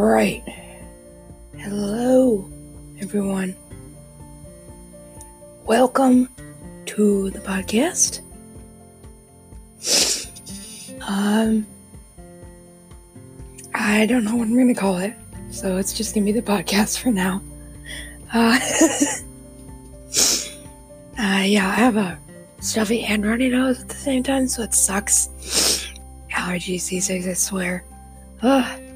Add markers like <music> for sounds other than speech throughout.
right. Hello, everyone. Welcome to the podcast. Um, I don't know what I'm going to call it, so it's just going to be the podcast for now. Uh, <laughs> uh, yeah, I have a stuffy and runny nose at the same time, so it sucks. Allergies these days, I swear. Ugh.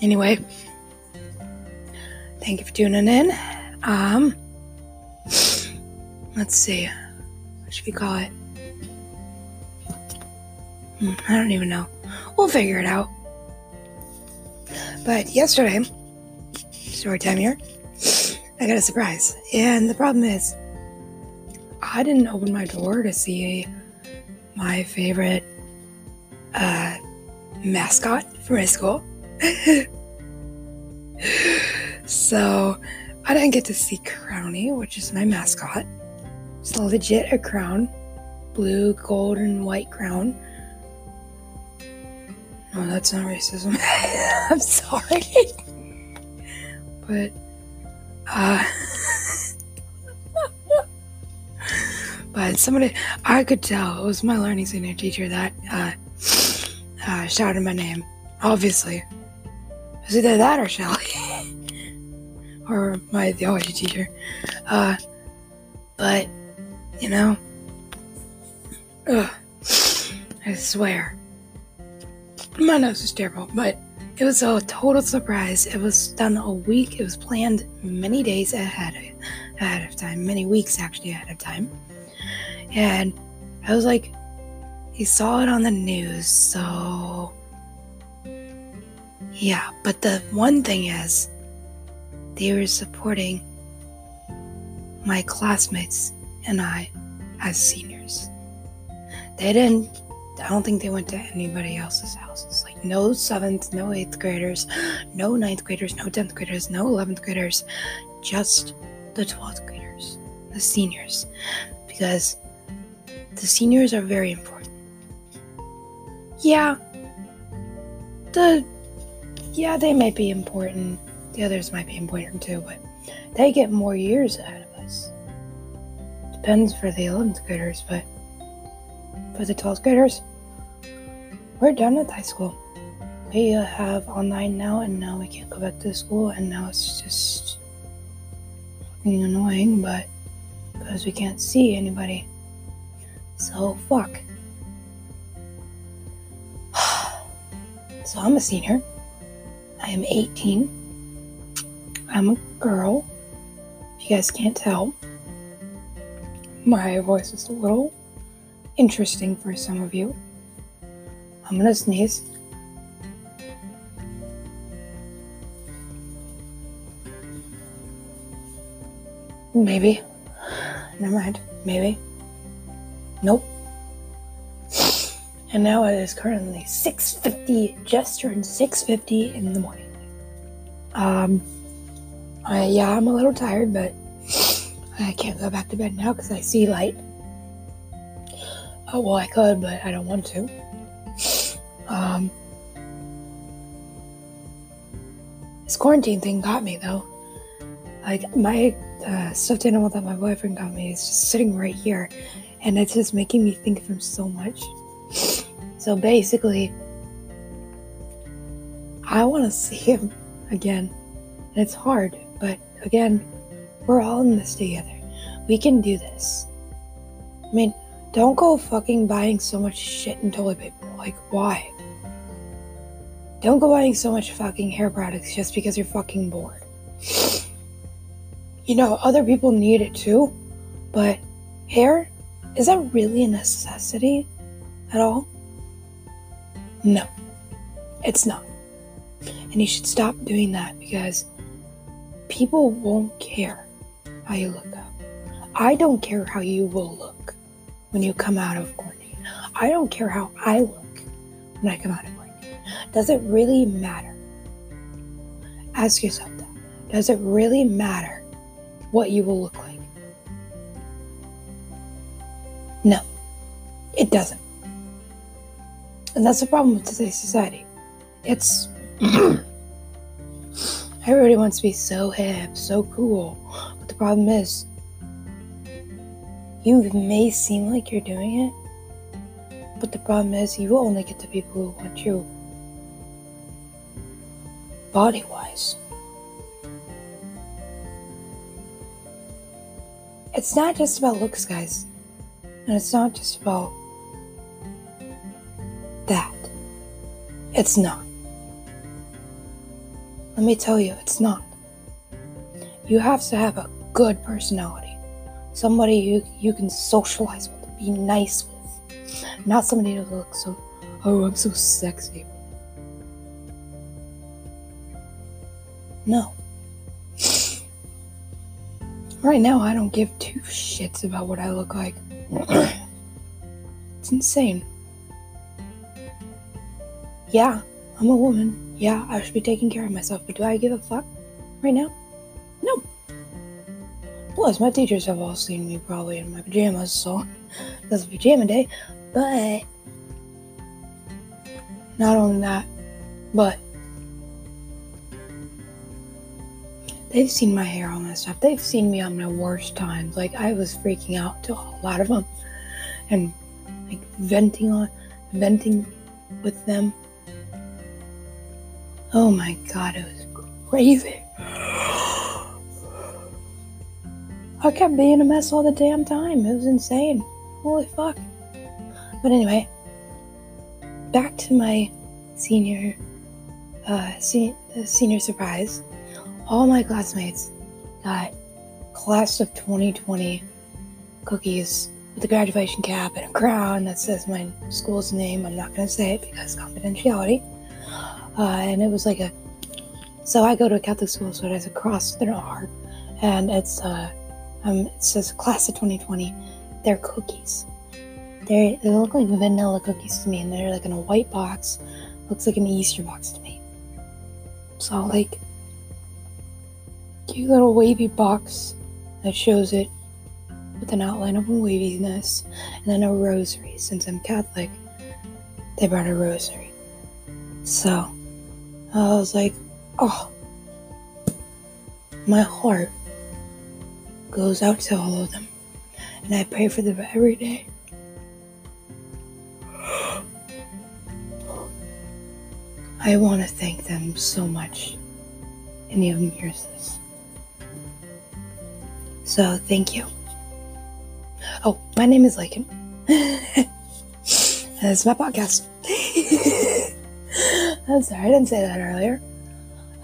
Anyway, thank you for tuning in. Um, let's see. What should we call it? Hmm, I don't even know. We'll figure it out. But yesterday, story time here, I got a surprise. And the problem is, I didn't open my door to see my favorite uh, mascot for my school. <laughs> so I didn't get to see Crowny, which is my mascot. It's a legit a crown. Blue, gold, and white crown. No, that's not racism. <laughs> I'm sorry. but, uh, <laughs> but somebody, I could tell it was my learning center teacher that, uh, uh, shouted my name. Obviously. It was either that or Shelly. <laughs> or my theology teacher. Uh, but, you know, ugh, I swear. My nose is terrible, but it was a total surprise. It was done a week. It was planned many days ahead ahead of time, many weeks actually ahead of time. And I was like, he saw it on the news, so yeah. But the one thing is, they were supporting my classmates and I as seniors. They didn't I don't think they went to anybody else's houses. Like no seventh, no eighth graders, no ninth graders, no tenth graders, no eleventh graders, just the twelfth graders, the seniors, because the seniors are very important. Yeah, the yeah they might be important. The others might be important too, but they get more years out of us. Depends for the eleventh graders, but for the 12th graders, we're done with high school. We have online now, and now we can't go back to school, and now it's just fucking annoying, but because we can't see anybody. So, fuck. <sighs> so, I'm a senior. I am 18. I'm a girl. If you guys can't tell, my voice is a little interesting for some of you. I'm gonna sneeze. Maybe. Never mind. Maybe. Nope. And now it is currently 6.50, just turned 6.50 in the morning. Um, I, yeah, I'm a little tired, but <sighs> I can't go back to bed now because I see light. Oh, well, I could, but I don't want to. <sighs> Um, this quarantine thing got me, though. Like, my uh, stuffed animal that my boyfriend got me is just sitting right here, and it's just making me think of him so much. So basically, I want to <laughs> see him again. And it's hard, but again, we're all in this together. We can do this. I mean, don't go fucking buying so much shit and toilet paper. Like, why? Don't go buying so much fucking hair products just because you're fucking bored. You know, other people need it too, but hair, is that really a necessity at all? No, it's not. And you should stop doing that because people won't care how you look up. I don't care how you will look when you come out of quarantine. I don't care how I look when I come out of quarantine. Does it really matter? Ask yourself that. Does it really matter what you will look like? No, it doesn't. And that's the problem with today's society. It's <clears throat> Everybody wants to be so hip, so cool. But the problem is, you may seem like you're doing it, but the problem is, you only get the people who want you body wise. It's not just about looks, guys. And it's not just about It's not. Let me tell you, it's not. You have to have a good personality. Somebody you, you can socialize with, be nice with. Not somebody that looks so, oh, I'm so sexy. No. Right now, I don't give two shits about what I look like. <clears throat> it's insane. Yeah, I'm a woman. Yeah, I should be taking care of myself, but do I give a fuck right now? No. Plus, my teachers have all seen me probably in my pajamas, so <laughs> that's pajama day. But, not only that, but they've seen my hair, all that stuff. They've seen me on my worst times. Like I was freaking out to a lot of them, and like venting on, venting with them. Oh my god, it was crazy. I kept being a mess all the damn time. It was insane. Holy fuck. But anyway, back to my senior, uh, se- senior surprise all my classmates got class of 2020 cookies with a graduation cap and a crown that says my school's name. I'm not going to say it because confidentiality. Uh, and it was like a. So I go to a Catholic school, so it has a cross with an R, and it's uh, um, it says class of 2020. They're cookies. They they look like vanilla cookies to me, and they're like in a white box. Looks like an Easter box to me. So like cute little wavy box that shows it with an outline of waviness and then a rosary. Since I'm Catholic, they brought a rosary. So I was like, oh, my heart goes out to all of them. And I pray for them every day. <gasps> I want to thank them so much. Any of them hears this. So thank you. Oh, my name is Lakin. <laughs> It's my podcast. <laughs> I'm sorry, I didn't say that earlier.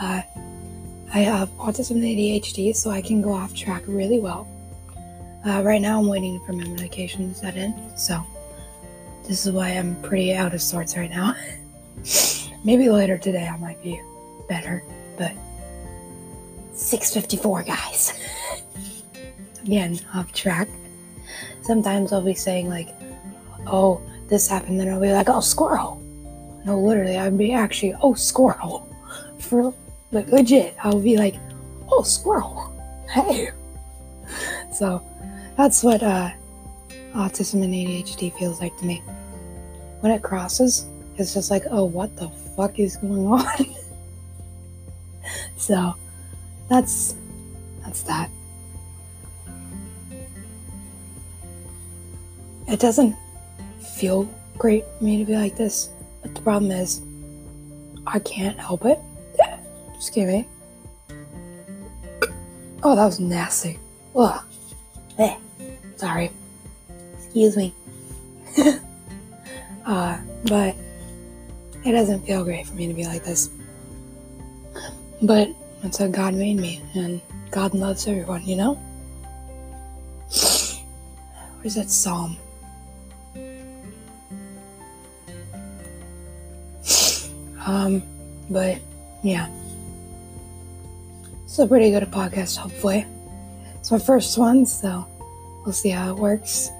Uh, I have autism and ADHD, so I can go off track really well. Uh, right now, I'm waiting for my medication to set in, so this is why I'm pretty out of sorts right now. <laughs> Maybe later today I might be better, but 654, guys. <laughs> again off track. Sometimes I'll be saying like, "Oh, this happened," then I'll be like, "Oh, squirrel." No, literally, I'd be actually, "Oh, squirrel," for like legit. I'll be like, "Oh, squirrel." Hey. So that's what uh, autism and ADHD feels like to me. When it crosses, it's just like, "Oh, what the fuck is going on?" <laughs> so that's that's that. It doesn't feel great for me to be like this, but the problem is, I can't help it. <sighs> Just kidding. Oh, that was nasty. Ugh. Eh. Sorry. Excuse me. <laughs> uh, but it doesn't feel great for me to be like this. But that's how God made me, and God loves everyone, you know? <sighs> Where's that psalm? Um, but yeah. It's a pretty good podcast, hopefully. It's my first one, so we'll see how it works.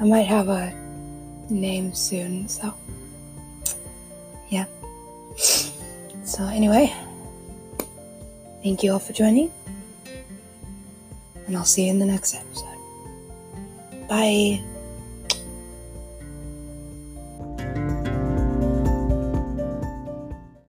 I might have a name soon, so yeah. So, anyway, thank you all for joining, and I'll see you in the next episode. Bye.